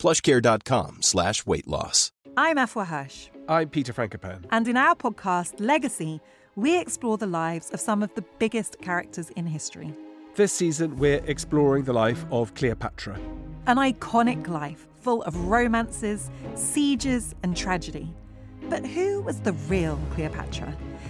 plushcare.com slash weight loss. I'm Afua Hirsch, I'm Peter Frankopan. and in our podcast, Legacy, we explore the lives of some of the biggest characters in history. This season, we're exploring the life of Cleopatra. An iconic life full of romances, sieges, and tragedy. But who was the real Cleopatra?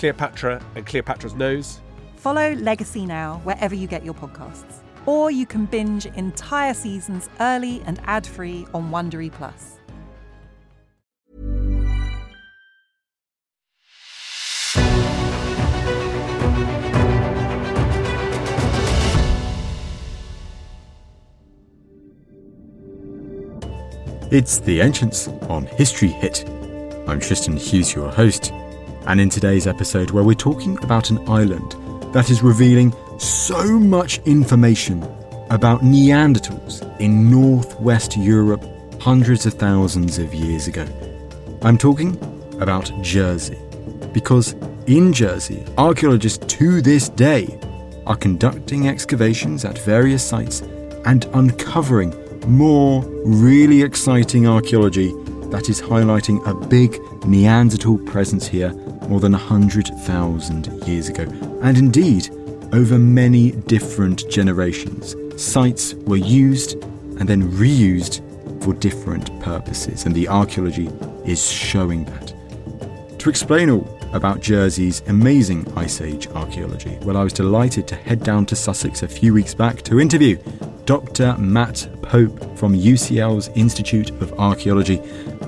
Cleopatra, and Cleopatra's nose, Follow Legacy now wherever you get your podcasts. Or you can binge entire seasons early and ad free on Wondery Plus. It's The Ancients on History Hit. I'm Tristan Hughes, your host, and in today's episode, where we're talking about an island that is revealing so much information about Neanderthals in northwest Europe hundreds of thousands of years ago. I'm talking about Jersey, because in Jersey, archaeologists to this day are conducting excavations at various sites and uncovering more really exciting archaeology that is highlighting a big Neanderthal presence here more than 100,000 years ago. And indeed, over many different generations, sites were used and then reused for different purposes, and the archaeology is showing that. To explain all about Jersey's amazing Ice Age archaeology, well, I was delighted to head down to Sussex a few weeks back to interview Dr. Matt Pope from UCL's Institute of Archaeology.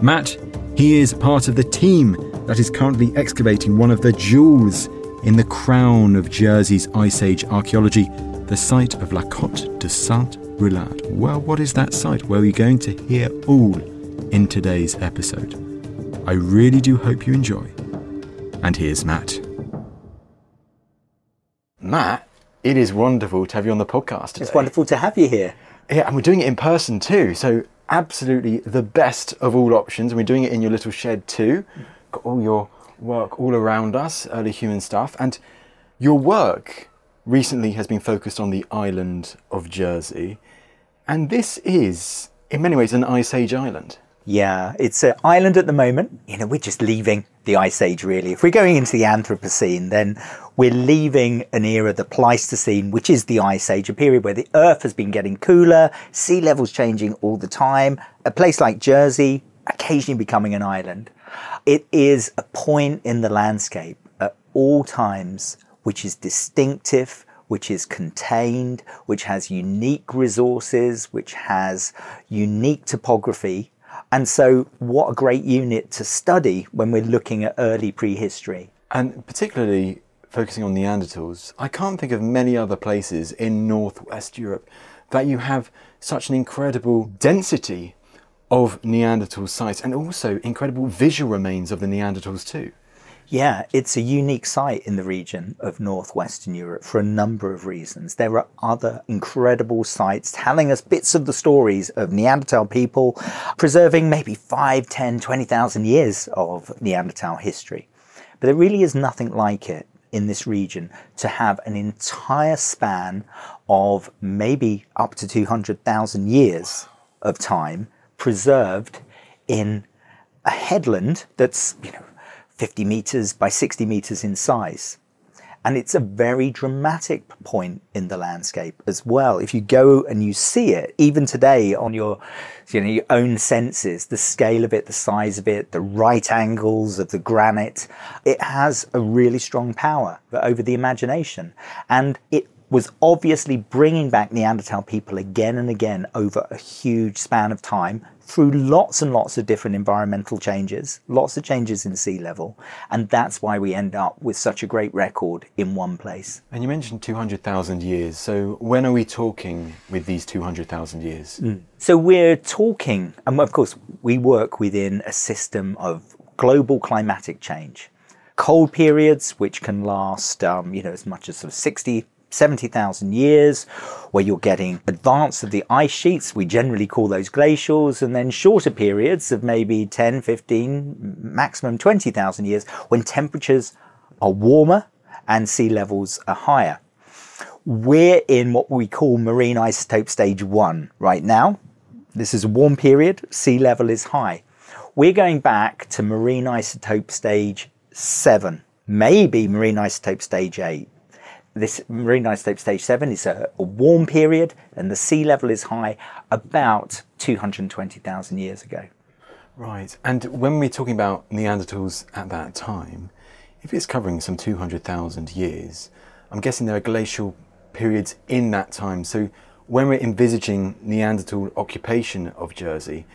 Matt, he is part of the team that is currently excavating one of the jewels in the crown of Jersey's Ice Age archaeology, the site of La Cotte de Saint Brelade. Well, what is that site? Well, you're going to hear all in today's episode. I really do hope you enjoy. And here's Matt. Matt, it is wonderful to have you on the podcast today. It's wonderful to have you here. Yeah, and we're doing it in person too. So absolutely the best of all options. And we're doing it in your little shed too. Got all your work all around us, early human stuff. And your work recently has been focused on the island of Jersey. And this is, in many ways, an Ice Age island. Yeah, it's an island at the moment. You know, we're just leaving the Ice Age, really. If we're going into the Anthropocene, then we're leaving an era, the Pleistocene, which is the Ice Age, a period where the Earth has been getting cooler, sea levels changing all the time. A place like Jersey occasionally becoming an island. It is a point in the landscape at all times which is distinctive, which is contained, which has unique resources, which has unique topography. And so, what a great unit to study when we're looking at early prehistory. And particularly focusing on Neanderthals, I can't think of many other places in northwest Europe that you have such an incredible density of Neanderthal sites and also incredible visual remains of the Neanderthals too. Yeah, it's a unique site in the region of northwestern Europe for a number of reasons. There are other incredible sites telling us bits of the stories of Neanderthal people, preserving maybe 5, 10, 20,000 years of Neanderthal history. But there really is nothing like it in this region to have an entire span of maybe up to 200,000 years of time preserved in a headland that's, you know, 50 meters by 60 meters in size. And it's a very dramatic point in the landscape as well. If you go and you see it, even today on your, you know, your own senses, the scale of it, the size of it, the right angles of the granite, it has a really strong power over the imagination. And it was obviously bringing back Neanderthal people again and again over a huge span of time through lots and lots of different environmental changes, lots of changes in sea level, and that's why we end up with such a great record in one place. And you mentioned 200,000 years, so when are we talking with these 200,000 years? Mm. So we're talking, and of course, we work within a system of global climatic change. Cold periods, which can last, um, you know, as much as sort of 60, 70,000 years, where you're getting advance of the ice sheets. We generally call those glacials, and then shorter periods of maybe 10, 15, maximum 20,000 years when temperatures are warmer and sea levels are higher. We're in what we call marine isotope stage one right now. This is a warm period, sea level is high. We're going back to marine isotope stage seven, maybe marine isotope stage eight this marine isotope stage 7 is a, a, warm period and the sea level is high about 220,000 years ago. Right. And when we're talking about Neanderthals at that time, if it's covering some 200,000 years, I'm guessing there are glacial periods in that time. So when we're envisaging Neanderthal occupation of Jersey,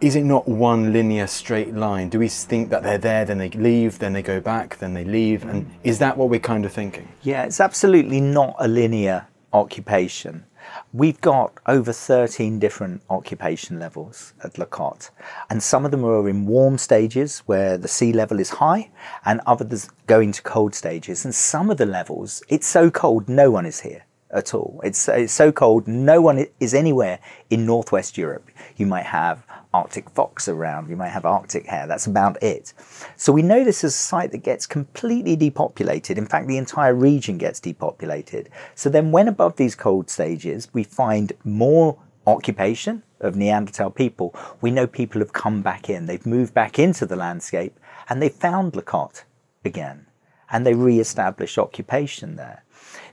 is it not one linear straight line? Do we think that they're there, then they leave, then they go back, then they leave? And is that what we're kind of thinking? Yeah, it's absolutely not a linear occupation. We've got over 13 different occupation levels at La Cotte, and some of them are in warm stages where the sea level is high, and others going to cold stages. And some of the levels, it's so cold, no one is here at all. It's, it's so cold, no one is anywhere in Northwest Europe. You might have Arctic fox around, you might have Arctic hare, that's about it. So we know this is a site that gets completely depopulated. In fact, the entire region gets depopulated. So then, when above these cold stages, we find more occupation of Neanderthal people, we know people have come back in, they've moved back into the landscape, and they found La Cotte again, and they re established occupation there.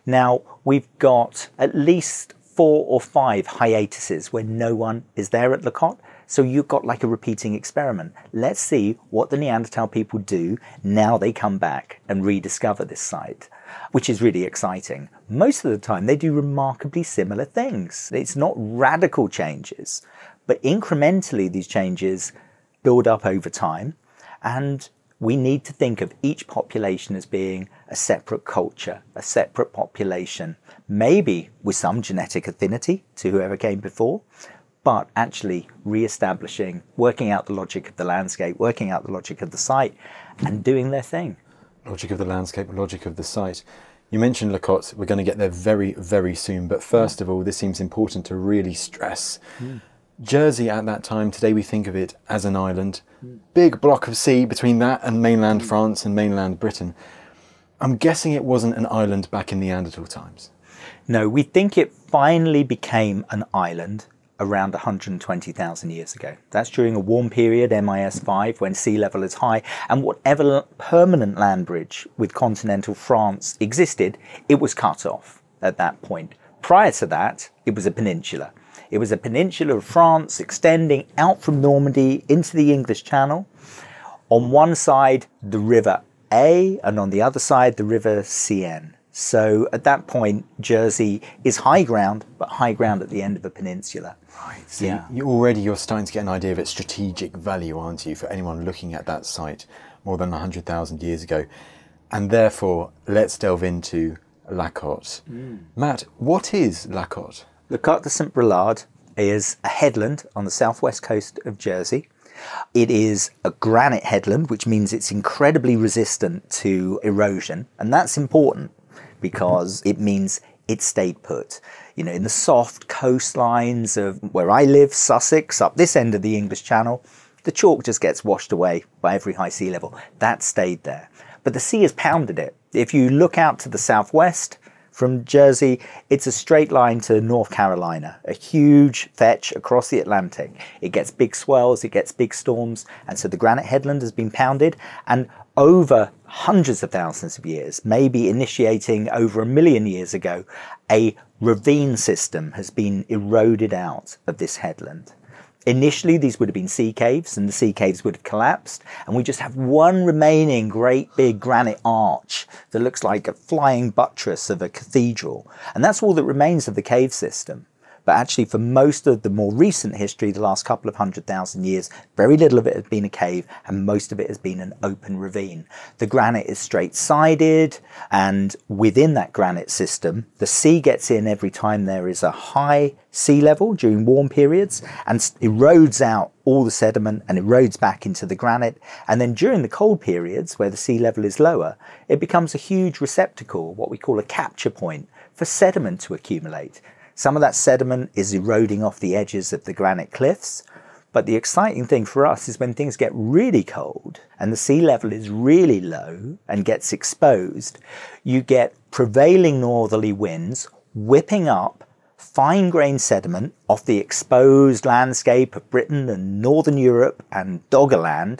Now, we've got at least four or five hiatuses where no one is there at La Cotte. So you've got like a repeating experiment. Let's see what the Neanderthal people do now they come back and rediscover this site, which is really exciting. Most of the time, they do remarkably similar things. It's not radical changes, but incrementally, these changes build up over time. And we need to think of each population as being a separate culture, a separate population, maybe with some genetic affinity to whoever came before, but actually re-establishing, working out the logic of the landscape, working out the logic of the site, and doing their thing. Logic of the landscape, logic of the site. You mentioned La Cotte. We're going to get there very, very soon. But first of all, this seems important to really stress. Mm. Jersey at that time, today we think of it as an island. Mm. Big block of sea between that and mainland mm. France and mainland Britain. I'm guessing it wasn't an island back in Neanderthal times. No, we think it finally became an island around 120,000 years ago. That's during a warm period, MIS 5, when sea level is high, and whatever permanent land bridge with continental France existed, it was cut off at that point. Prior to that, it was a peninsula. It was a peninsula of France extending out from Normandy into the English Channel. On one side, the River A, and on the other side, the River Seine. So at that point, Jersey is high ground, but high ground at the end of a peninsula. Right. So yeah. You already you're starting to get an idea of its strategic value, aren't you, for anyone looking at that site more than 100,000 years ago? And therefore, let's delve into La Cotte. Mm. Matt, what is La Cotte? Lacotte de Saint Brelade is a headland on the southwest coast of Jersey. It is a granite headland, which means it's incredibly resistant to erosion, and that's important because it means it stayed put. You know, in the soft coastlines of where I live, Sussex, up this end of the English Channel, the chalk just gets washed away by every high sea level. That stayed there. But the sea has pounded it. If you look out to the southwest, From Jersey, it's a straight line to North Carolina, a huge fetch across the Atlantic. It gets big swells, it gets big storms, and so the granite headland has been pounded. And over hundreds of thousands of years, maybe initiating over a million years ago, a ravine system has been eroded out of this headland. Initially, these would have been sea caves, and the sea caves would have collapsed, and we just have one remaining great big granite arch that looks like a flying buttress of a cathedral. And that's all that remains of the cave system. But actually, for most of the more recent history, the last couple of hundred thousand years, very little of it has been a cave and most of it has been an open ravine. The granite is straight sided, and within that granite system, the sea gets in every time there is a high sea level during warm periods and erodes out all the sediment and erodes back into the granite. And then during the cold periods, where the sea level is lower, it becomes a huge receptacle, what we call a capture point, for sediment to accumulate. Some of that sediment is eroding off the edges of the granite cliffs. But the exciting thing for us is when things get really cold and the sea level is really low and gets exposed, you get prevailing northerly winds whipping up fine grained sediment off the exposed landscape of Britain and Northern Europe and Doggerland,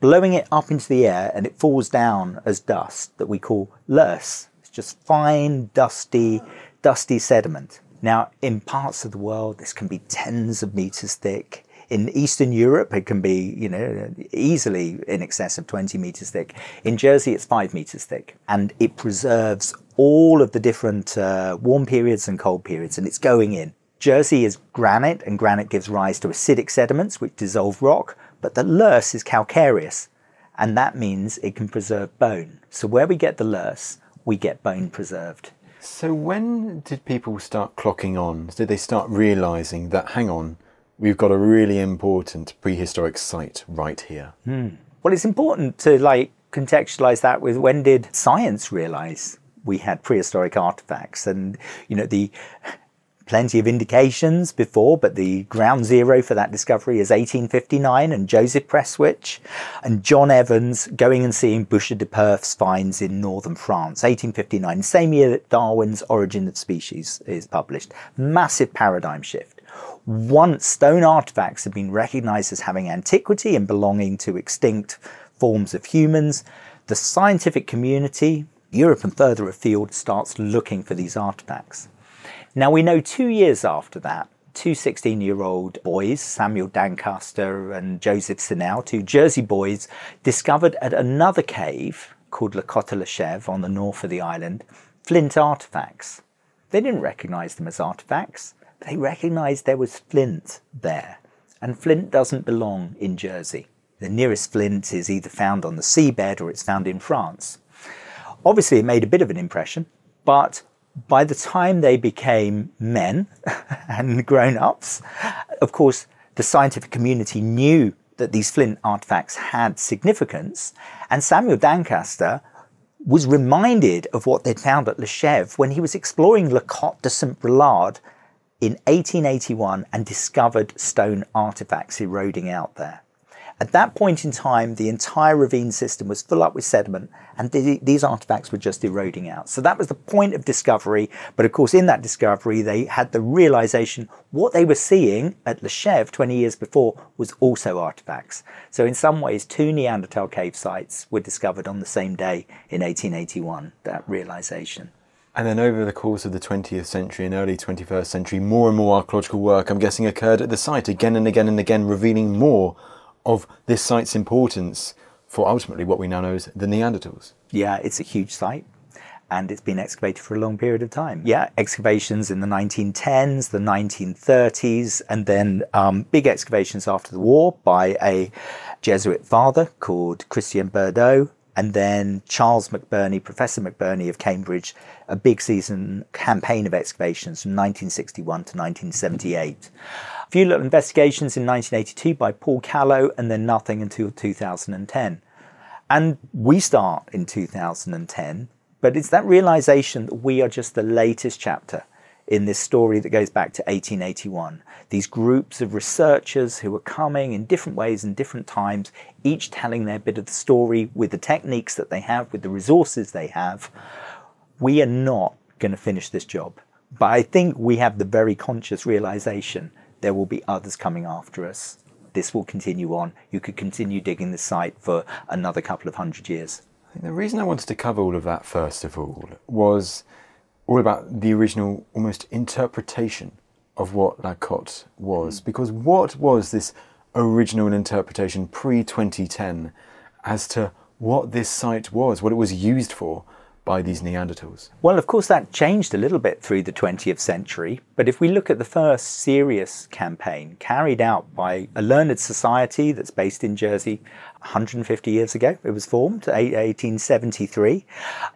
blowing it up into the air and it falls down as dust that we call loess. It's just fine, dusty, dusty sediment. Now, in parts of the world, this can be tens of meters thick. In Eastern Europe, it can be, you know, easily in excess of 20 meters thick. In Jersey, it's five meters thick. And it preserves all of the different uh, warm periods and cold periods, and it's going in. Jersey is granite, and granite gives rise to acidic sediments which dissolve rock, but the loess is calcareous, and that means it can preserve bone. So where we get the loess, we get bone preserved. So when did people start clocking on? Did they start realizing that, hang on, we've got a really important prehistoric site right here? Hmm. Well, it's important to like contextualize that with when did science realize we had prehistoric artifacts and you know the plenty of indications before, but the ground zero for that discovery is 1859 and Joseph Prestwich and John Evans going and seeing Boucher de Perthes's finds in northern France, 1859, same year that Darwin's Origin of Species is published. Massive paradigm shift. Once stone artifacts have been recognized as having antiquity and belonging to extinct forms of humans, the scientific community, Europe and further afield, starts looking for these artifacts. Now, we know two years after that, two 16 year old boys, Samuel Dancaster and Joseph Sinel, two Jersey boys, discovered at another cave called La Cotte La Chèvre on the north of the island flint artifacts. They didn't recognize them as artifacts, they recognized there was flint there. And flint doesn't belong in Jersey. The nearest flint is either found on the seabed or it's found in France. Obviously, it made a bit of an impression, but by the time they became men and grown ups, of course, the scientific community knew that these flint artifacts had significance. And Samuel Dancaster was reminded of what they'd found at Le Chèvre when he was exploring La Cotte de Saint Brelade in 1881 and discovered stone artifacts eroding out there. At that point in time, the entire ravine system was full up with sediment, and th- these artifacts were just eroding out. So that was the point of discovery. But of course, in that discovery, they had the realization what they were seeing at Le Chèvre 20 years before was also artifacts. So in some ways, two Neanderthal cave sites were discovered on the same day in 1881. That realization. And then over the course of the 20th century and early 21st century, more and more archaeological work, I'm guessing, occurred at the site again and again and again, revealing more of this site's importance for ultimately what we now know as the Neanderthals. Yeah, it's a huge site and it's been excavated for a long period of time. Yeah, excavations in the 1910s, the 1930s, and then um, big excavations after the war by a Jesuit father called Christian Burdo, and then Charles McBurney, Professor McBurney of Cambridge, a big season campaign of excavations from 1961 to 1978. A few little investigations in 1982 by Paul Callow, and then nothing until 2010. And we start in 2010, but it's that realization that we are just the latest chapter in this story that goes back to 1881. These groups of researchers who are coming in different ways and different times, each telling their bit of the story with the techniques that they have, with the resources they have. We are not going to finish this job. But I think we have the very conscious realization there will be others coming after us. This will continue on. You could continue digging the site for another couple of hundred years. The reason I wanted to cover all of that, first of all, was all about the original almost interpretation of what La Cotte was. Hmm. Because what was this original interpretation pre 2010 as to what this site was, what it was used for by these Neanderthals? Well, of course, that changed a little bit through the 20th century. But if we look at the first serious campaign carried out by a learned society that's based in Jersey 150 years ago, it was formed, 1873,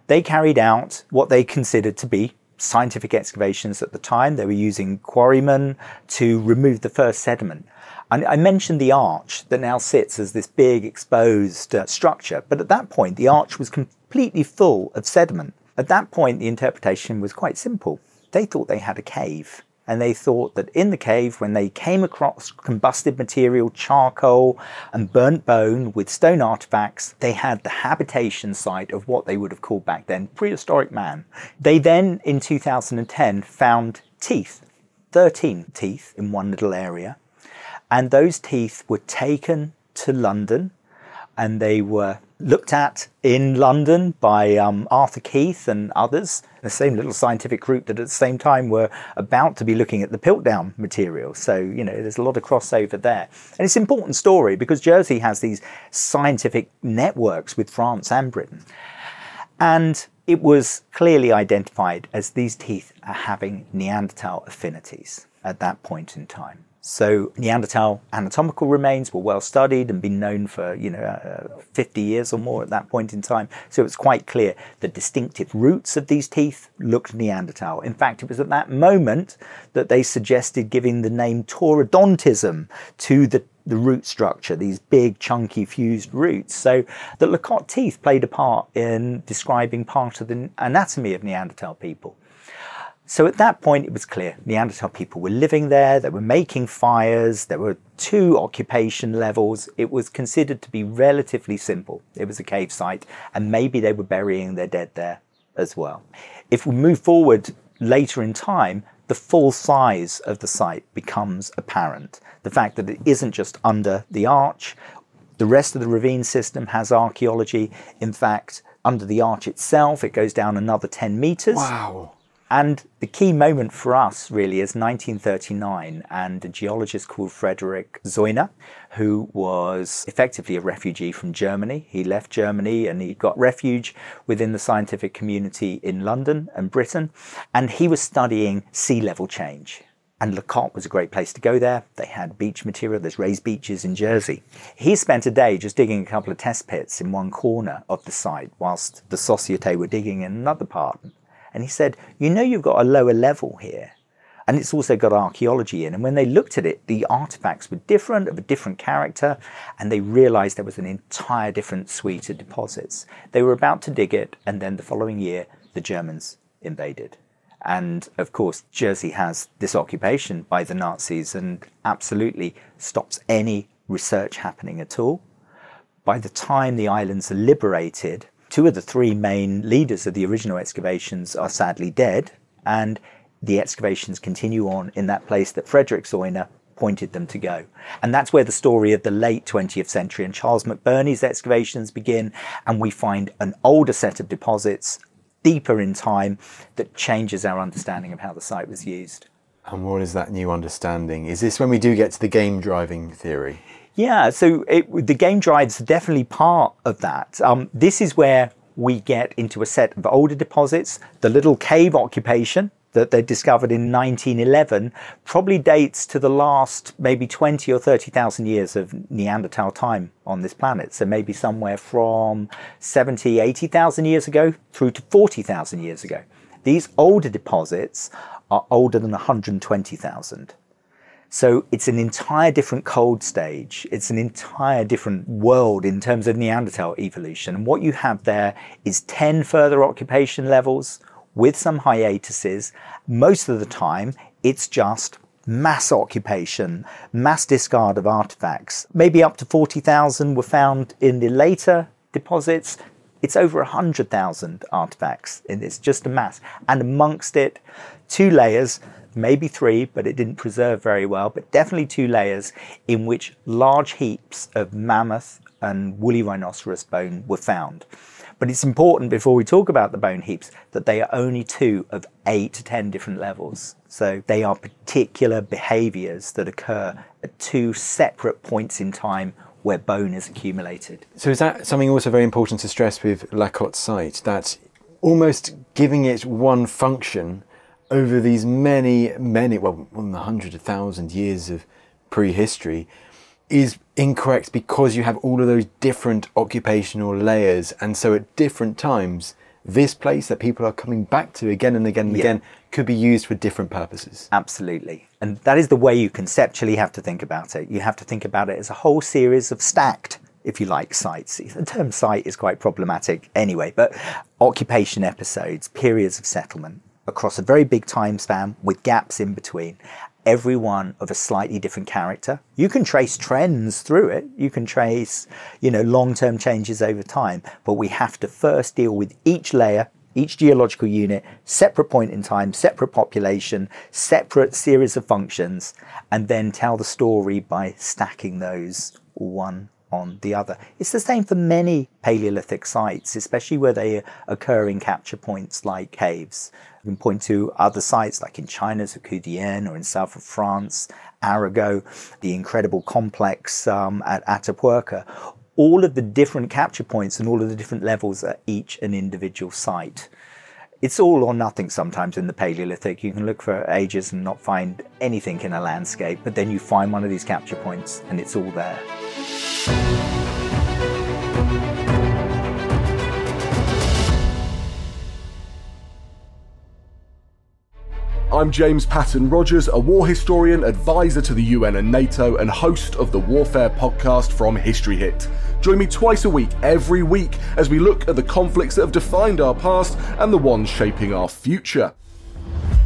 they carried out what they considered to be scientific excavations at the time. They were using quarrymen to remove the first sediment. And I mentioned the arch that now sits as this big exposed uh, structure, but at that point the arch was completely full of sediment. At that point, the interpretation was quite simple. They thought they had a cave and they thought that in the cave, when they came across combusted material, charcoal, and burnt bone with stone artifacts, they had the habitation site of what they would have called back then prehistoric man. They then, in 2010, found teeth, 13 teeth in one little area, and those teeth were taken to London and they were looked at in London by um, Arthur Keith and others, the same little scientific group that at the same time were about to be looking at the Piltdown material. So, you know, there's a lot of crossover there. And it's an important story because Jersey has these scientific networks with France and Britain. And it was clearly identified as these teeth are having Neanderthal affinities at that point in time. So Neanderthal anatomical remains were well studied and been known for you know uh, 50 years or more at that point in time. So it's quite clear the distinctive roots of these teeth looked Neanderthal. In fact, it was at that moment that they suggested giving the name taurodontism to the the root structure, these big, chunky, fused roots. So the La Cotte teeth played a part in describing part of the anatomy of Neanderthal people. So at that point, it was clear Neanderthal people were living there, they were making fires, there were two occupation levels. It was considered to be relatively simple. It was a cave site, and maybe they were burying their dead there as well. If we move forward later in time, the full size of the site becomes apparent. The fact that it isn't just under the arch, the rest of the ravine system has archaeology. In fact, under the arch itself, it goes down another 10 meters. Wow. And the key moment for us really is 1939 and a geologist called Frederick Zeuner, who was effectively a refugee from Germany. He left Germany and he got refuge within the scientific community in London and Britain. And he was studying sea level change. And Cotte was a great place to go there. They had beach material, there's raised beaches in Jersey. He spent a day just digging a couple of test pits in one corner of the site, whilst the Societe were digging in another part. And he said, You know, you've got a lower level here. And it's also got archaeology in. And when they looked at it, the artifacts were different, of a different character, and they realized there was an entire different suite of deposits. They were about to dig it, and then the following year, the Germans invaded. And of course, Jersey has this occupation by the Nazis and absolutely stops any research happening at all. By the time the islands are liberated, two of the three main leaders of the original excavations are sadly dead, and the excavations continue on in that place that Frederick Zeuner pointed them to go. And that's where the story of the late 20th century and Charles McBurney's excavations begin, and we find an older set of deposits deeper in time that changes our understanding of how the site was used. And what is that new understanding? Is this when we do get to the game driving theory? Yeah, so it, the game drives are definitely part of that. Um, this is where we get into a set of older deposits. The little cave occupation that they discovered in 1911 probably dates to the last maybe 20 or 30,000 years of Neanderthal time on this planet. So maybe somewhere from 70, 80,000 years ago through to 40,000 years ago. These older deposits are older than 120,000. So it's an entire different cold stage. It's an entire different world in terms of Neanderthal evolution. And what you have there is 10 further occupation levels with some hiatuses. Most of the time, it's just mass occupation, mass discard of artifacts. Maybe up to 40,000 were found in the later deposits. It's over 100,000 artifacts, and it's just a mass. And amongst it, two layers, maybe three, but it didn't preserve very well, but definitely two layers in which large heaps of mammoth and woolly rhinoceros bone were found. But it's important before we talk about the bone heaps that they are only two of eight to ten different levels. So they are particular behaviors that occur at two separate points in time where bone is accumulated. So is that something also very important to stress with La Cotte site that almost giving it one function over these many, many, well, more than one hundred thousand years of prehistory is incorrect because you have all of those different occupational layers. And so at different times, this place that people are coming back to again and again and Yeah. again could be used for different purposes. Absolutely. And that is the way you conceptually have to think about it. You have to think about it as a whole series of stacked, if you like, sites. The term site is quite problematic anyway, but occupation episodes, periods of settlement across a very big time span with gaps in between. Every one of a slightly different character. You can trace trends through it. You can trace, you know, long-term changes over time. But we have to first deal with each layer each geological unit, separate point in time, separate population, separate series of functions, and then tell the story by stacking those one on the other. It's the same for many Paleolithic sites, especially where they occur in capture points like caves. You can point to other sites like in China's Zhoukoudian or in south of France, Arago, the incredible complex um, at Atapuerca all of the different capture points and all of the different levels at each an individual site. It's all or nothing sometimes in the Paleolithic. You can look for ages and not find anything in a landscape, but then you find one of these capture points and it's all there. I'm James Patton Rogers, a war historian, advisor to the UN and NATO, and host of the Warfare podcast from History Hit. Join me twice a week, every week, as we look at the conflicts that have defined our past and the ones shaping our future.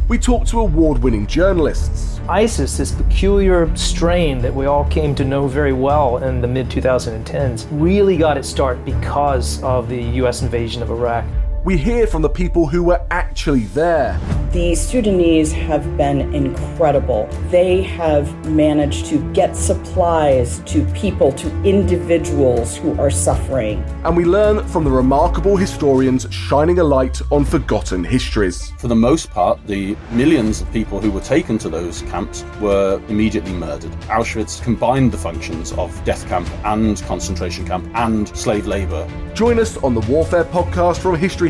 We talk to award winning journalists, ISIS, this peculiar strain that we all came to know very well in the mid 2010s, really got its start because of the US invasion of Iraq. We hear from the people who were actually there. The Sudanese have been incredible. They have managed to get supplies to people, to individuals who are suffering. And we learn from the remarkable historians shining a light on forgotten histories. For the most part, the millions of people who were taken to those camps were immediately murdered. Auschwitz combined the functions of death camp and concentration camp and slave labour. Join us on the Warfare podcast from History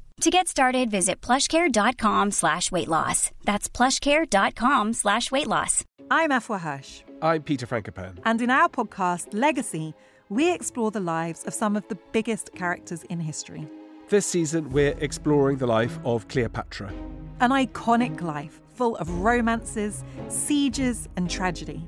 To get started, visit plushcare.com slash weight loss. That's plushcare.com slash weight loss. I'm Afua Hirsch, I'm Peter Frankopan. and in our podcast, Legacy, we explore the lives of some of the biggest characters in history. This season, we're exploring the life of Cleopatra. An iconic life full of romances, sieges, and tragedy.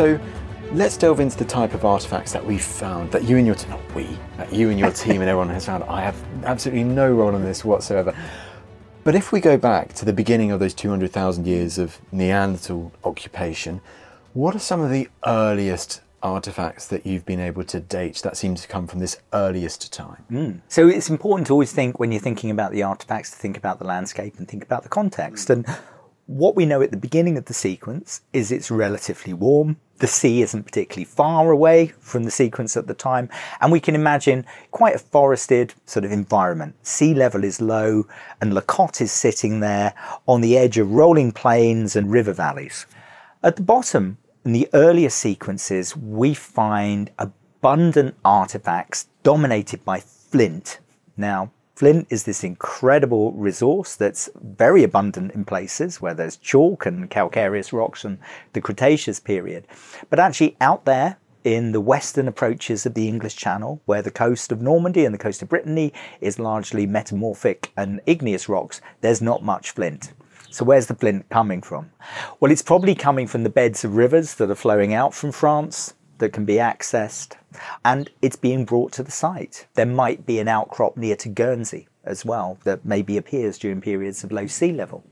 So let's delve into the type of artifacts that we've found, that you and your team, not we, that you and your team and everyone has found. I have absolutely no role in this whatsoever. But if we go back to the beginning of those 200,000 years of Neanderthal occupation, what are some of the earliest artifacts that you've been able to date that seem to come from this earliest time? Hmm. So it's important to always think when you're thinking about the artifacts to think about the landscape and think about the context. And what we know at the beginning of the sequence is it's relatively warm. The sea isn't particularly far away from the sequence at the time, and we can imagine quite a forested sort of environment. Sea level is low, and La Cotte is sitting there on the edge of rolling plains and river valleys. At the bottom, in the earlier sequences, we find abundant artifacts dominated by flint. Now, flint is this incredible resource that's very abundant in places where there's chalk and calcareous rocks from the Cretaceous period. But actually, out there in the western approaches of the English Channel, where the coast of Normandy and the coast of Brittany is largely metamorphic and igneous rocks, there's not much flint. So where's the flint coming from? Well, it's probably coming from the beds of rivers that are flowing out from France that can be accessed, and it's being brought to the site. There might be an outcrop near to Guernsey as well that maybe appears during periods of low sea level.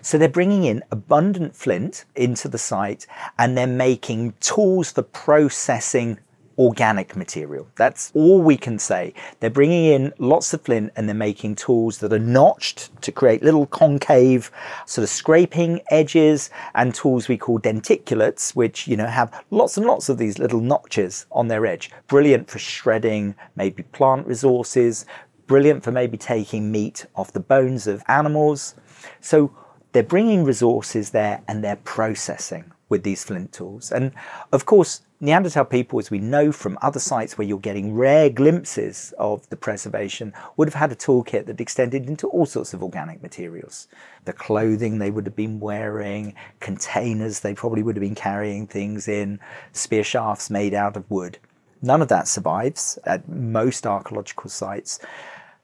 So they're bringing in abundant flint into the site and they're making tools for processing organic material. That's all we can say. They're bringing in lots of flint and they're making tools that are notched to create little concave sort of scraping edges and tools we call denticulates, which, you know, have lots and lots of these little notches on their edge. Brilliant for shredding maybe plant resources, brilliant for maybe taking meat off the bones of animals. So they're bringing resources there and they're processing with these flint tools. And of course, Neanderthal people, as we know from other sites where you're getting rare glimpses of the preservation, would have had a toolkit that extended into all sorts of organic materials. The clothing they would have been wearing, containers they probably would have been carrying things in, spear shafts made out of wood. None of that survives at most archaeological sites.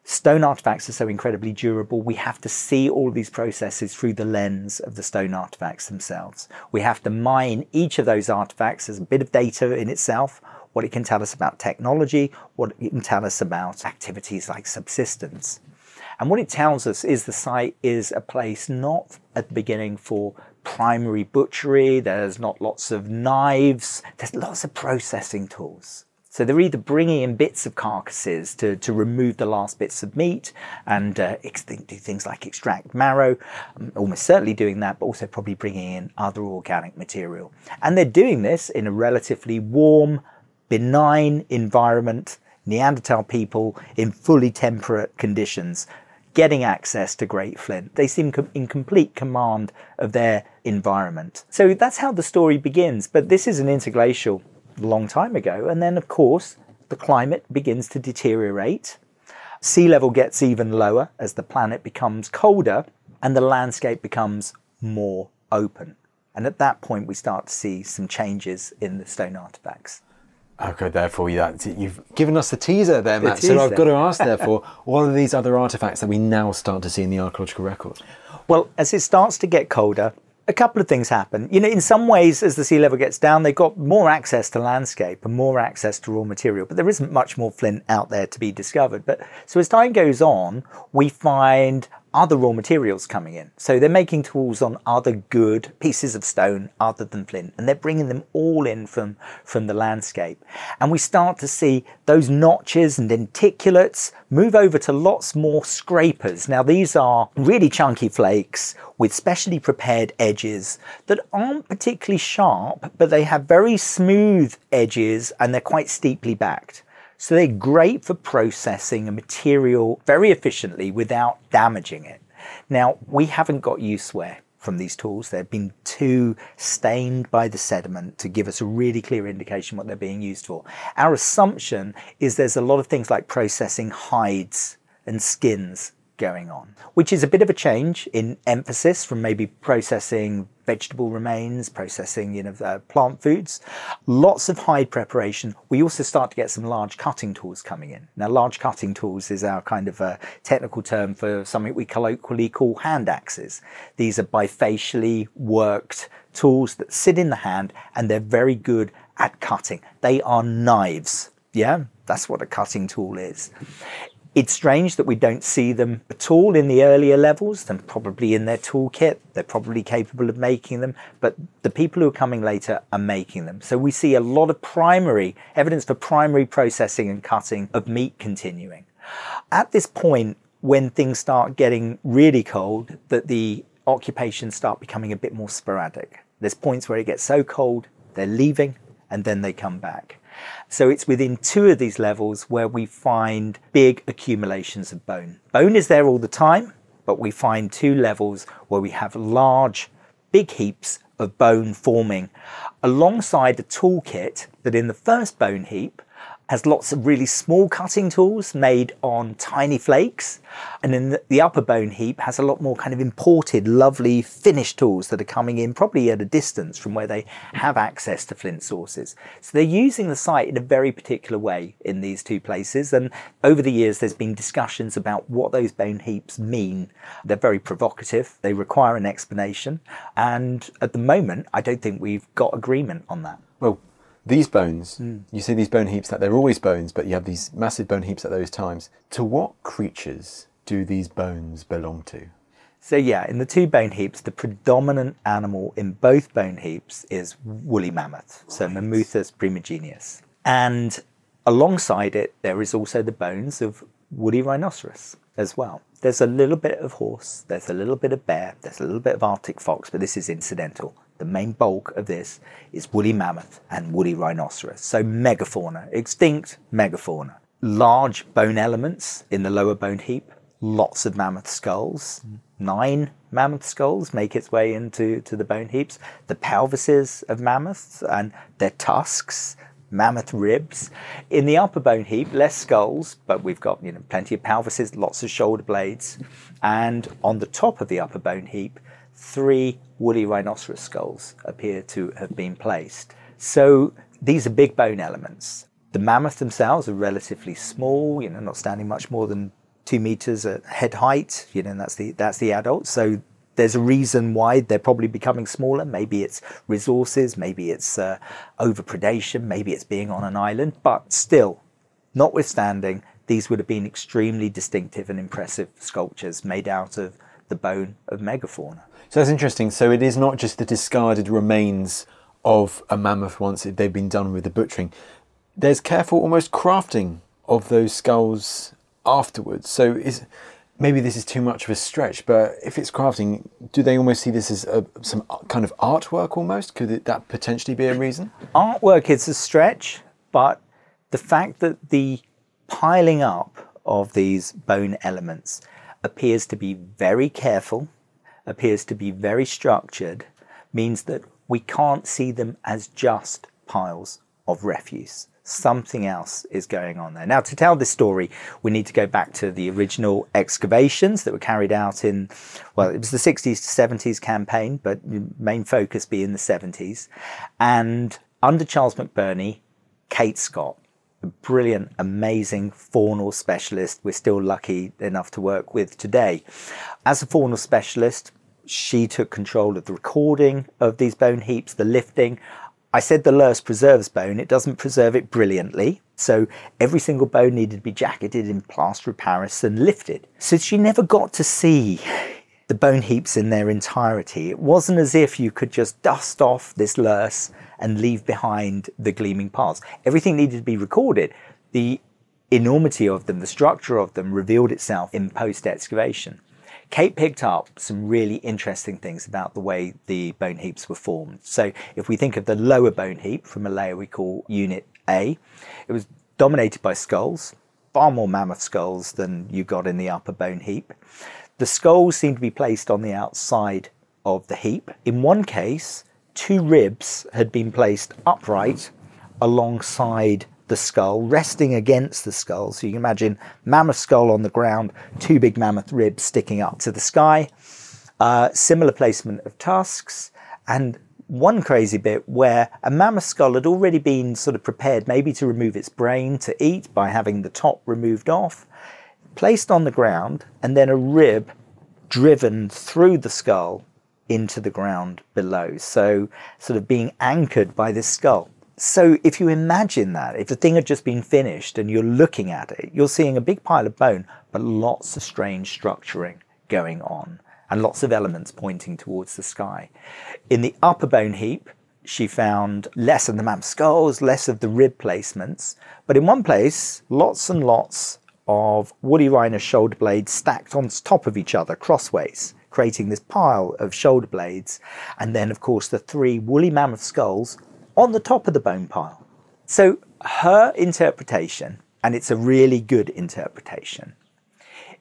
Stone artifacts are so incredibly durable, we have to see all these processes through the lens of the stone artifacts themselves. We have to mine each of those artifacts as a bit of data in itself, what it can tell us about technology, what it can tell us about activities like subsistence. And what it tells us is the site is a place not at the beginning for primary butchery, there's not lots of knives, there's lots of processing tools. So they're either bringing in bits of carcasses to, to remove the last bits of meat and uh, do things like extract marrow, um, almost certainly doing that, but also probably bringing in other organic material. And they're doing this in a relatively warm, benign environment, Neanderthal people in fully temperate conditions, getting access to Great Flint. They seem com- in complete command of their environment. So that's how the story begins. But this is an interglacial long time ago. And then, of course, the climate begins to deteriorate. Sea level gets even lower as the planet becomes colder and the landscape becomes more open. And at that point, we start to see some changes in the stone artifacts. Okay, therefore, yeah, you've given us the teaser there, The Matt. So I've got to ask, therefore, what are these other artifacts that we now start to see in the archaeological record? Well, as it starts to get colder, a couple of things happen. You know, in some ways, as the sea level gets down, they've got more access to landscape and more access to raw material, but there isn't much more flint out there to be discovered. But so as time goes on, we find other raw materials coming in. So they're making tools on other good pieces of stone other than flint, and they're bringing them all in from, from the landscape. And we start to see those notches and denticulates move over to lots more scrapers. Now, these are really chunky flakes with specially prepared edges that aren't particularly sharp, but they have very smooth edges and they're quite steeply backed. So they're great for processing a material very efficiently without damaging it. Now, we haven't got use-wear from these tools. They've been too stained by the sediment to give us a really clear indication what they're being used for. Our assumption is there's a lot of things like processing hides and skins going on, which is a bit of a change in emphasis from maybe processing vegetable remains, processing you know plant foods. Lots of hide preparation. We also start to get some large cutting tools coming in. Now, large cutting tools is our kind of a technical term for something we colloquially call hand axes. These are bifacially worked tools that sit in the hand and they're very good at cutting. They are knives. Yeah, that's what a cutting tool is. It's strange that we don't see them at all in the earlier levels. They're probably in their toolkit. They're probably capable of making them, but the people who are coming later are making them. So we see a lot of primary evidence for primary processing and cutting of meat continuing. At this point, when things start getting really cold, that the occupations start becoming a bit more sporadic. There's points where it gets so cold, they're leaving, and then they come back. So it's within two of these levels where we find big accumulations of bone. Bone is there all the time, but we find two levels where we have large, big heaps of bone forming alongside a toolkit that in the first bone heap has lots of really small cutting tools made on tiny flakes. And then the upper bone heap has a lot more kind of imported, lovely finished tools that are coming in probably at a distance from where they have access to flint sources. So they're using the site in a very particular way in these two places. And over the years, there's been discussions about what those bone heaps mean. They're very provocative, they require an explanation. And at the moment, I don't think we've got agreement on that. Well, these bones, mm. you see these bone heaps that they're always bones, but you have these massive bone heaps at those times. To what creatures do these bones belong to? So, yeah, in the two bone heaps, the predominant animal in both bone heaps is woolly mammoth, so Mammuthus primigenius. And alongside it, there is also the bones of woolly rhinoceros as well. There's a little bit of horse, there's a little bit of bear, there's a little bit of Arctic fox, but this is incidental. The main bulk of this is woolly mammoth and woolly rhinoceros. So megafauna, extinct megafauna. Large bone elements in the lower bone heap, lots of mammoth skulls. Nine mammoth skulls make its way into to the bone heaps. The pelvises of mammoths and their tusks, mammoth ribs. In the upper bone heap, less skulls, but we've got you know plenty of pelvises, lots of shoulder blades, and on the top of the upper bone heap, three woolly rhinoceros skulls appear to have been placed. So these are big bone elements. The mammoths themselves are relatively small, you know, not standing much more than two meters at head height, you know, and that's the that's the adult. So there's a reason why they're probably becoming smaller. Maybe it's resources, maybe it's uh, overpredation, maybe it's being on an island, but still, notwithstanding, these would have been extremely distinctive and impressive sculptures made out of the bone of megafauna. So that's interesting. So it is not just the discarded remains of a mammoth once they've been done with the butchering. There's careful, almost crafting of those skulls afterwards. So is maybe this is too much of a stretch, but if it's crafting, do they almost see this as a, some kind of artwork almost? Could it, that potentially be a reason? Artwork is a stretch, but the fact that the piling up of these bone elements appears to be very careful, appears to be very structured, means that we can't see them as just piles of refuse. Something else is going on there. Now, to tell this story, we need to go back to the original excavations that were carried out in, well, it was the 60s to 70s campaign, but main focus being the 70s. And under Charles McBurney, Kate Scott brilliant, amazing faunal specialist we're still lucky enough to work with today. As a faunal specialist, she took control of the recording of these bone heaps, the lifting. I said the loess preserves bone, it doesn't preserve it brilliantly. So every single bone needed to be jacketed in plaster of Paris and lifted. So she never got to see the bone heaps in their entirety. It wasn't as if you could just dust off this loess and leave behind the gleaming parts. Everything needed to be recorded. The enormity of them, the structure of them revealed itself in post excavation. Kate picked up some really interesting things about the way the bone heaps were formed. So, if we think of the lower bone heap from a layer we call Unit A, it was dominated by skulls, far more mammoth skulls than you got in the upper bone heap. The skulls seem to be placed on the outside of the heap. In one case, two ribs had been placed upright alongside the skull, resting against the skull. So you can imagine mammoth skull on the ground, two big mammoth ribs sticking up to the sky. Uh, similar placement of tusks, and one crazy bit where a mammoth skull had already been sort of prepared, maybe to remove its brain to eat by having the top removed off, placed on the ground, and then a rib driven through the skull into the ground below. So, sort of being anchored by this skull. So, if you imagine that, if the thing had just been finished and you're looking at it, you're seeing a big pile of bone, but lots of strange structuring going on and lots of elements pointing towards the sky. In the upper bone heap, she found less of the mammoth skulls, less of the rib placements, but in one place, lots and lots of woolly rhino shoulder blades stacked on top of each other crossways, creating this pile of shoulder blades, and then, of course, the three woolly mammoth skulls on the top of the bone pile. So, her interpretation, and it's a really good interpretation,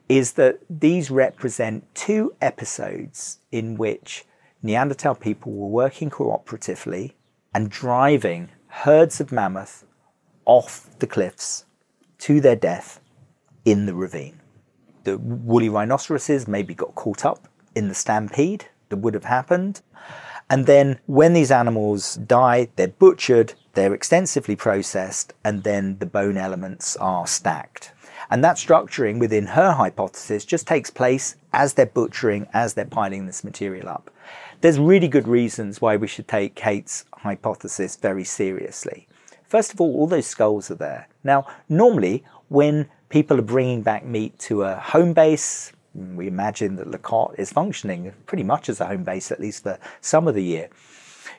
is that these represent two episodes in which Neanderthal people were working cooperatively and driving herds of mammoth off the cliffs to their death in the ravine. The woolly rhinoceroses maybe got caught up in the stampede that would have happened. And then when these animals die, they're butchered, they're extensively processed, and then the bone elements are stacked. And that structuring within her hypothesis just takes place as they're butchering, as they're piling this material up. There's really good reasons why we should take Kate's hypothesis very seriously. First of all, all those skulls are there. Now, normally, when people are bringing back meat to a home base, we imagine that La Cotte is functioning pretty much as a home base, at least for some of the year.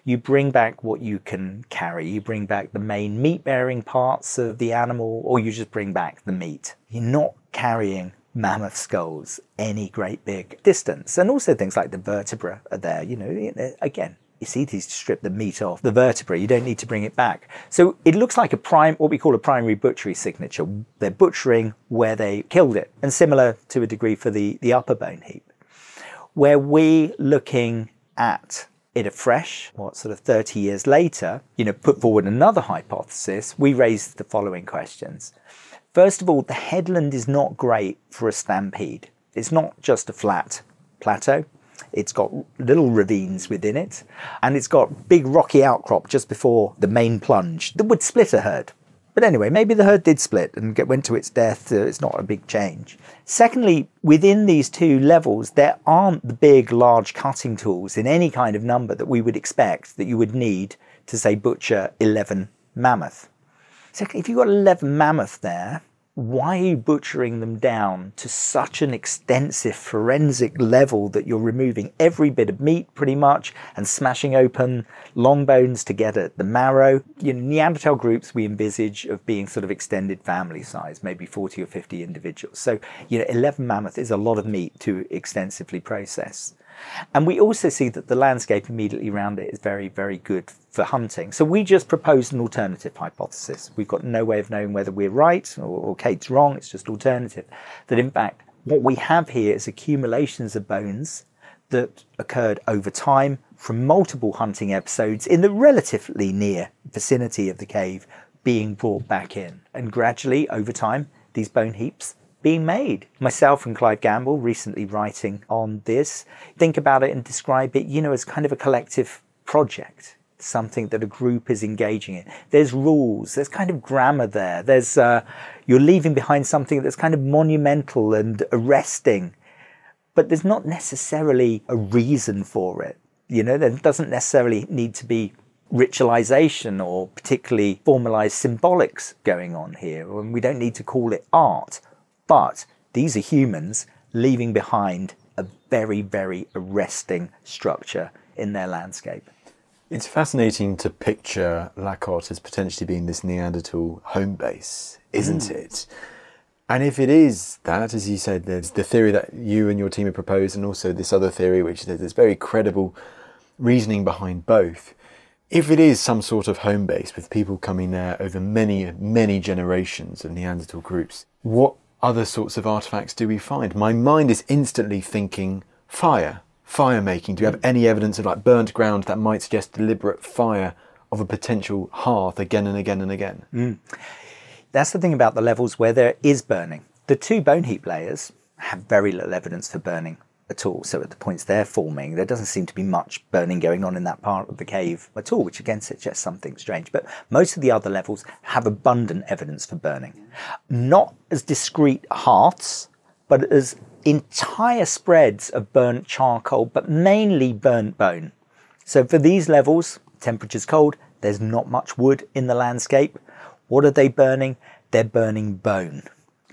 You bring back what you can carry. You bring back the main meat bearing parts of the animal, or you just bring back the meat. You're not carrying mammoth skulls any great big distance. And also things like the vertebra are there. You know, again, it's easy to strip the meat off the vertebrae. You don't need to bring it back. So it looks like a prime, what we call a primary butchery signature. They're butchering where they killed it, and similar to a degree for the, the upper bone heap. Where we looking at it afresh, what sort of 30 years later, you know, put forward another hypothesis, we raised the following questions. First of all, the headland is not great for a stampede. It's not just a flat plateau. It's got little ravines within it, and it's got big rocky outcrop just before the main plunge that would split a herd. But anyway, maybe the herd did split and get, went to its death. So it's not a big change. Secondly, within these two levels, there aren't the big, large cutting tools in any kind of number that we would expect that you would need to, say, butcher 11 mammoth. Secondly, if you've got 11 mammoth there, why are you butchering them down to such an extensive forensic level that you're removing every bit of meat pretty much and smashing open long bones to get at the marrow? You know, Neanderthal groups we envisage of being sort of extended family size, maybe 40 or 50 individuals. So, you know, 11 mammoth is a lot of meat to extensively process. And we also see that the landscape immediately around it is very, very good for hunting. So we just proposed an alternative hypothesis. We've got no way of knowing whether we're right or, or Kate's wrong. It's just alternative. That in fact, what we have here is accumulations of bones that occurred over time from multiple hunting episodes in the relatively near vicinity of the cave being brought back in. And gradually, over time, these bone heaps being made. Myself and Clive Gamble, recently writing on this, think about it and describe it, you know, as kind of a collective project, something that a group is engaging in. There's rules, there's kind of grammar there. There's uh, you're leaving behind something that's kind of monumental and arresting, but there's not necessarily a reason for it. You know, there doesn't necessarily need to be ritualization or particularly formalized symbolics going on here. And we don't need to call it art but these are humans leaving behind a very, very arresting structure in their landscape. It's fascinating to picture La Cotte as potentially being this Neanderthal home base, isn't mm. it? And if it is that, as you said, there's the theory that you and your team have proposed, and also this other theory, which there's very credible reasoning behind both. if it is some sort of home base with people coming there over many, many generations of Neanderthal groups, what other sorts of artifacts do we find? My mind is instantly thinking fire, fire making. Do you have any evidence of like burnt ground that might suggest deliberate fire of a potential hearth again and again and again? Mm. That's the thing about the levels where there is burning. The two bone heap layers have very little evidence for burning at all. So at the points they're forming, there doesn't seem to be much burning going on in that part of the cave at all, which again suggests something strange. But most of the other levels have abundant evidence for burning. Not as discrete hearths, but as entire spreads of burnt charcoal, but mainly burnt bone. So for these levels, temperature's cold, there's not much wood in the landscape. What are they burning? They're burning bone.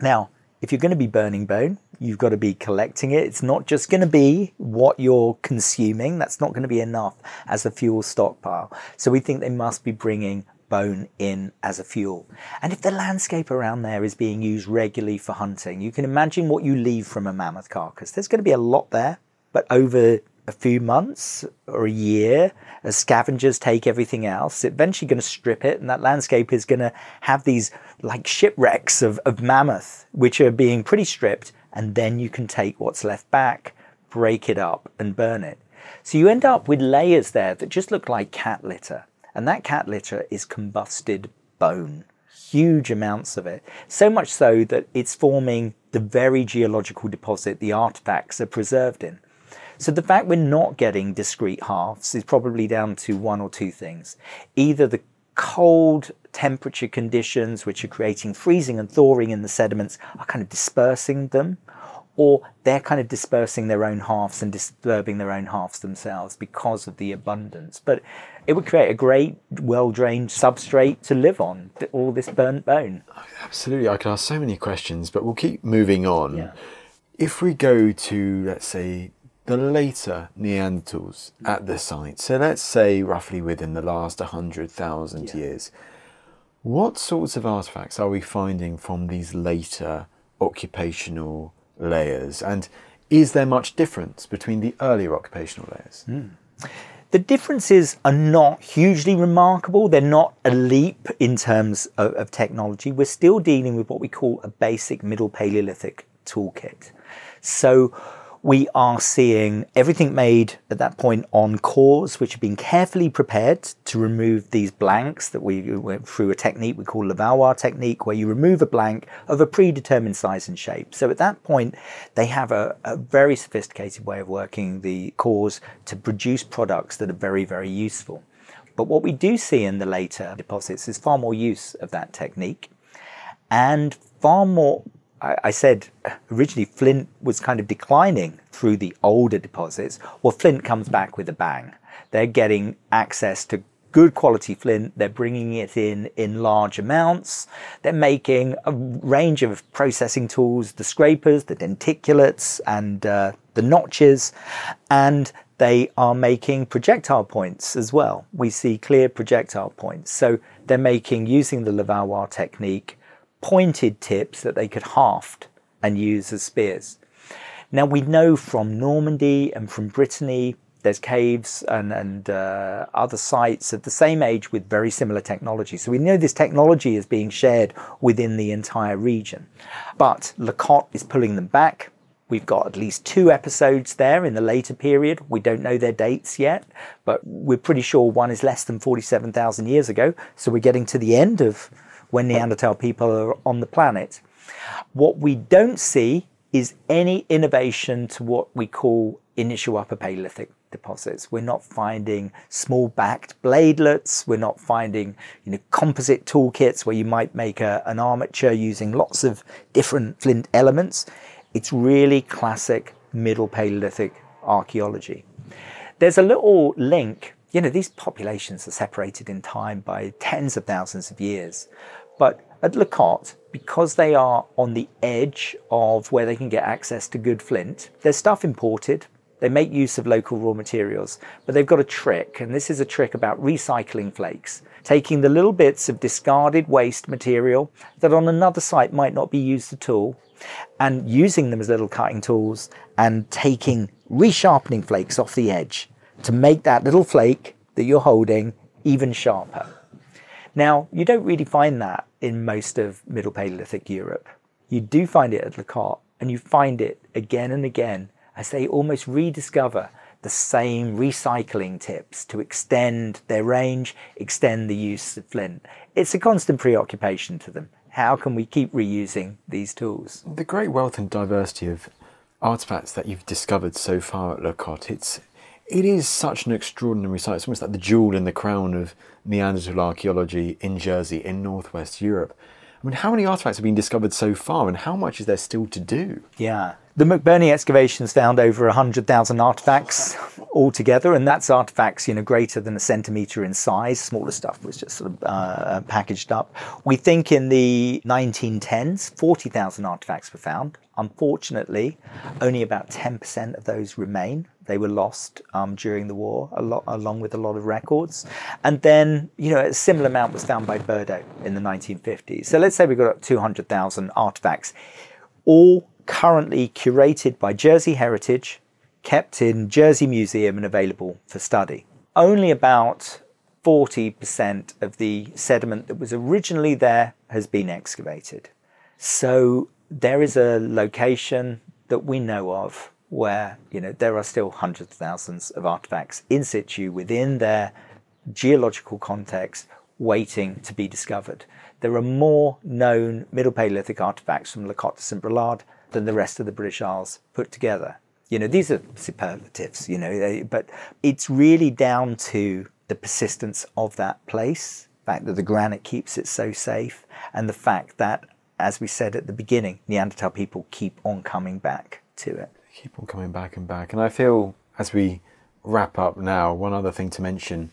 Now, if you're going to be burning bone, you've got to be collecting it. It's not just going to be what you're consuming. That's not going to be enough as a fuel stockpile. So we think they must be bringing bone in as a fuel. And if the landscape around there is being used regularly for hunting, you can imagine what you leave from a mammoth carcass. There's going to be a lot there, but over a few months or a year, as scavengers take everything else, it's eventually going to strip it, and that landscape is going to have these like shipwrecks of, of mammoth, which are being pretty stripped, and then you can take what's left back, break it up, and burn it. So you end up with layers there that just look like cat litter, and that cat litter is combusted bone. Huge amounts of it. So much so that it's forming the very geological deposit the artifacts are preserved in. So the fact we're not getting discrete hearths is probably down to one or two things. Either the cold temperature conditions, which are creating freezing and thawing in the sediments, are kind of dispersing them, or they're kind of dispersing their own hearths and disturbing their own hearths themselves because of the abundance. But it would create a great, well drained substrate to live on, all this burnt bone. Absolutely. I can ask so many questions, but we'll keep moving on. Yeah. If we go to, let's say, the later Neanderthals at the site, so let's say roughly within the last 100,000 yeah. years, what sorts of artifacts are we finding from these later occupational layers? And is there much difference between the earlier occupational layers? Mm. The differences are not hugely remarkable. They're not a leap in terms of, of technology. We're still dealing with what we call a basic Middle Paleolithic toolkit. So, we are seeing everything made at that point on cores, which have been carefully prepared to remove these blanks that we went through a technique we call Levallois technique, where you remove a blank of a predetermined size and shape. So at that point, they have a, a very sophisticated way of working the cores to produce products that are very, very useful. But what we do see in the later deposits is far more use of that technique and far more I, said originally flint was kind of declining through the older deposits. Well, flint comes back with a bang. They're getting access to good quality flint. They're bringing it in in large amounts. They're making a range of processing tools, the scrapers, the denticulates, and uh, the notches. And they are making projectile points as well. We see clear projectile points. So they're making, using the Levallois technique, pointed tips that they could haft and use as spears. Now we know from Normandy and from Brittany there's caves and, and uh, other sites of the same age with very similar technology. So we know this technology is being shared within the entire region. But La Cotte is pulling them back. We've got at least two episodes there in the later period. We don't know their dates yet, but we're pretty sure one is less than 47,000 years ago. So we're getting to the end of when Neanderthal people are on the planet. What we don't see is any innovation to what we call initial upper Paleolithic deposits. We're not finding small backed bladelets. We're not finding you know, composite toolkits where you might make a, an armature using lots of different flint elements. It's really classic Middle Paleolithic archaeology. There's a little link. You know, these populations are separated in time by tens of thousands of years. But at La Cotte, because they are on the edge of where they can get access to good flint, their stuff imported. They make use of local raw materials, but they've got a trick, and this is a trick about recycling flakes, taking the little bits of discarded waste material that on another site might not be used at all, and using them as little cutting tools and taking resharpening flakes off the edge to make that little flake that you're holding even sharper. Now, you don't really find that in most of Middle Paleolithic Europe. You do find it at Cotte, and you find it again and again as they almost rediscover the same recycling tips to extend their range, extend the use of flint. It's a constant preoccupation to them. How can we keep reusing these tools? The great wealth and diversity of artifacts that you've discovered so far at La Cotte, it's it is such an extraordinary site. It's almost like the jewel in the crown of Neanderthal archaeology in Jersey, in northwest Europe. I mean, how many artifacts have been discovered so far, and how much is there still to do? Yeah. The McBurney excavations found over 100,000 artifacts altogether, and that's artifacts, you know, greater than a centimetre in size. Smaller stuff was just sort of uh, packaged up. We think in the 1910s, 40,000 artifacts were found. Unfortunately, only about 10% of those remain. They were lost um, during the war, lot, along with a lot of records. And then, you know, a similar amount was found by Burdo in the 1950s. So let's say we've got 200,000 artifacts, all currently curated by Jersey Heritage, kept in Jersey Museum and available for study. Only about 40% of the sediment that was originally there has been excavated. So there is a location that we know of where you know there are still hundreds of thousands of artifacts in situ within their geological context waiting to be discovered. There are more known Middle Paleolithic artifacts from to St. Brelade than the rest of the British Isles put together. You know, these are superlatives, you know, they, but it's really down to the persistence of that place, the fact that the granite keeps it so safe, and the fact that, as we said at the beginning, Neanderthal people keep on coming back to it keep on coming back and back. And I feel as we wrap up now, one other thing to mention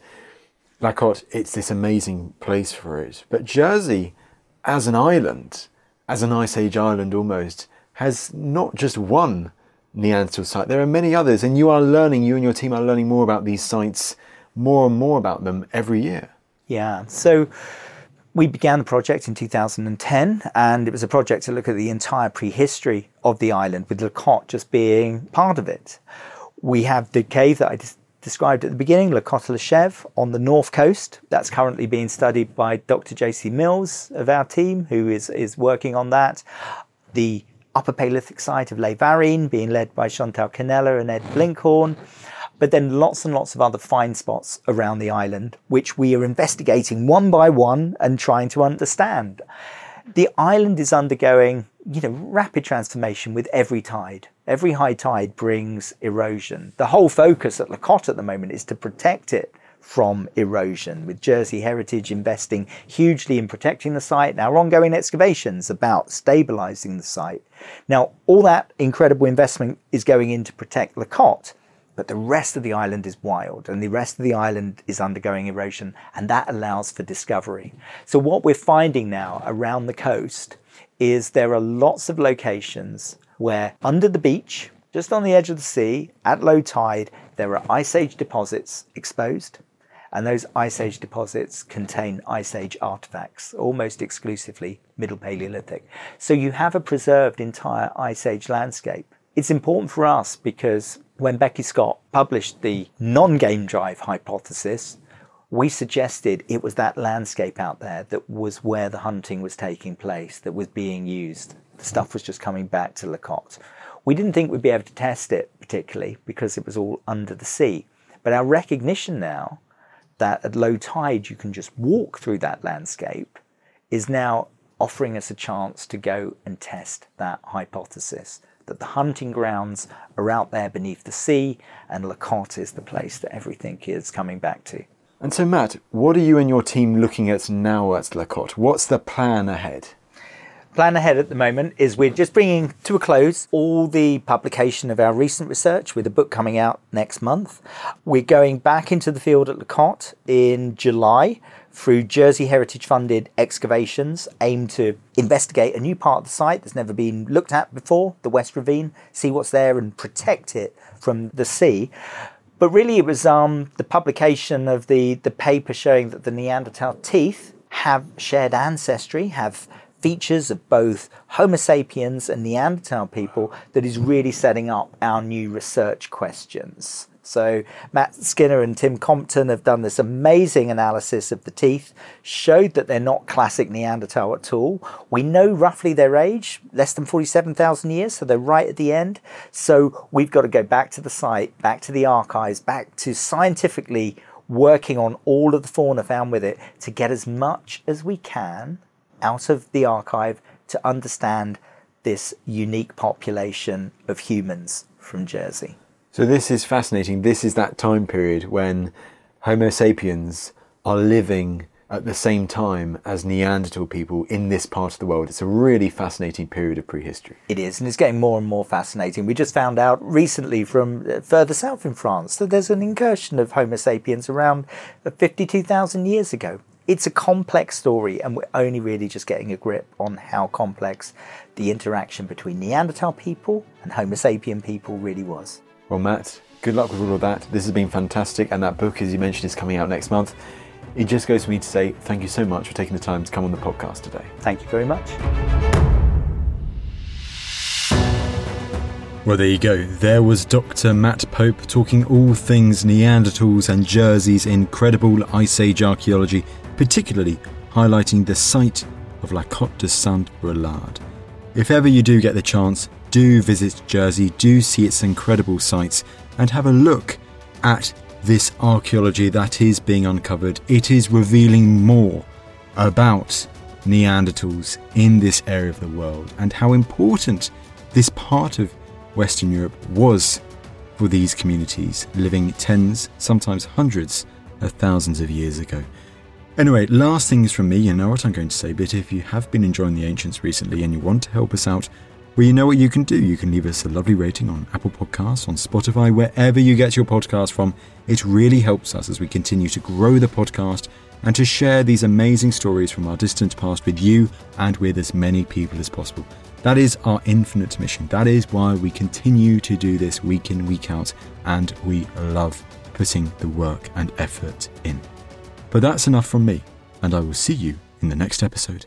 La Cotte, it's this amazing place for it. But Jersey, as an island, as an Ice Age island almost, has not just one Neanderthal site. There are many others, and you are learning, you and your team are learning more about these sites, more and more about them every year. Yeah. So we began the project in 2010, and it was a project to look at the entire prehistory of the island, with La Cotte just being part of it. We have the cave that I described at the beginning, Le Cotte Le Chèvre, on the north coast. That's currently being studied by Dr. J.C. Mills of our team, who is, is working on that. The Upper Paleolithic site of Les Varines, being led by Chantal Conneller and Ed Blinkhorn but then lots and lots of other fine spots around the island, which we are investigating one by one and trying to understand. The island is undergoing, you know, rapid transformation with every tide. Every high tide brings erosion. The whole focus at La Cotte at the moment is to protect it from erosion, with Jersey Heritage investing hugely in protecting the site and our ongoing excavations about stabilizing the site. Now, all that incredible investment is going in to protect La Cotte, but the rest of the island is wild and the rest of the island is undergoing erosion and that allows for discovery. So what we're finding now around the coast is there are lots of locations where under the beach, just on the edge of the sea, at low tide, there are ice age deposits exposed. And those ice age deposits contain ice age artifacts, almost exclusively Middle Paleolithic. So you have a preserved entire ice age landscape. It's important for us because when Becky Scott published the non game drive hypothesis, we suggested it was that landscape out there that was where the hunting was taking place, that was being used. The stuff was just coming back to La Cotte. We didn't think we'd be able to test it particularly because it was all under the sea. But our recognition now that at low tide you can just walk through that landscape is now offering us a chance to go and test that hypothesis that the hunting grounds are out there beneath the sea, and La Cotte is the place that everything is coming back to. And so, Matt, what are you and your team looking at now at La Cotte? What's the plan ahead? Plan ahead at the moment is we're just bringing to a close all the publication of our recent research with a book coming out next month. We're going back into the field at La Cotte in July through Jersey Heritage funded excavations aimed to investigate a new part of the site that's never been looked at before, the West Ravine, see what's there and protect it from the sea. But really, it was um, the publication of the, the paper showing that the Neanderthal teeth have shared ancestry, have features of both Homo sapiens and Neanderthal people that is really setting up our new research questions. So Matt Skinner and Tim Compton have done this amazing analysis of the teeth, showed that they're not classic Neanderthal at all. We know roughly their age, less than 47,000 years, so they're right at the end. So we've got to go back to the site, back to the archives, back to scientifically working on all of the fauna found with it to get as much as we can out of the archive to understand this unique population of humans from Jersey. So, this is fascinating. This is that time period when Homo sapiens are living at the same time as Neanderthal people in this part of the world. It's a really fascinating period of prehistory. It is, and it's getting more and more fascinating. We just found out recently from uh, further south in France that there's an incursion of Homo sapiens around 52,000 years ago. It's a complex story, and we're only really just getting a grip on how complex the interaction between Neanderthal people and Homo sapien people really was. Well, Matt, good luck with all of that. This has been fantastic, and that book, as you mentioned, is coming out next month. It just goes for me to say thank you so much for taking the time to come on the podcast today. Thank you very much. Well, there you go. There was Dr. Matt Pope talking all things Neanderthals and Jersey's incredible Ice Age archaeology, particularly highlighting the site of La Cotte de Saint Brelade. If ever you do get the chance, do visit Jersey, do see its incredible sites, and have a look at this archaeology that is being uncovered. It is revealing more about Neanderthals in this area of the world and how important this part of Western Europe was for these communities living tens, sometimes hundreds of thousands of years ago. Anyway, last things from me, you know what I'm going to say, but if you have been enjoying the Ancients recently and you want to help us out, well, you know what you can do. You can leave us a lovely rating on Apple Podcasts, on Spotify, wherever you get your podcast from. It really helps us as we continue to grow the podcast and to share these amazing stories from our distant past with you and with as many people as possible. That is our infinite mission. That is why we continue to do this week in, week out, and we love putting the work and effort in. But that's enough from me, and I will see you in the next episode.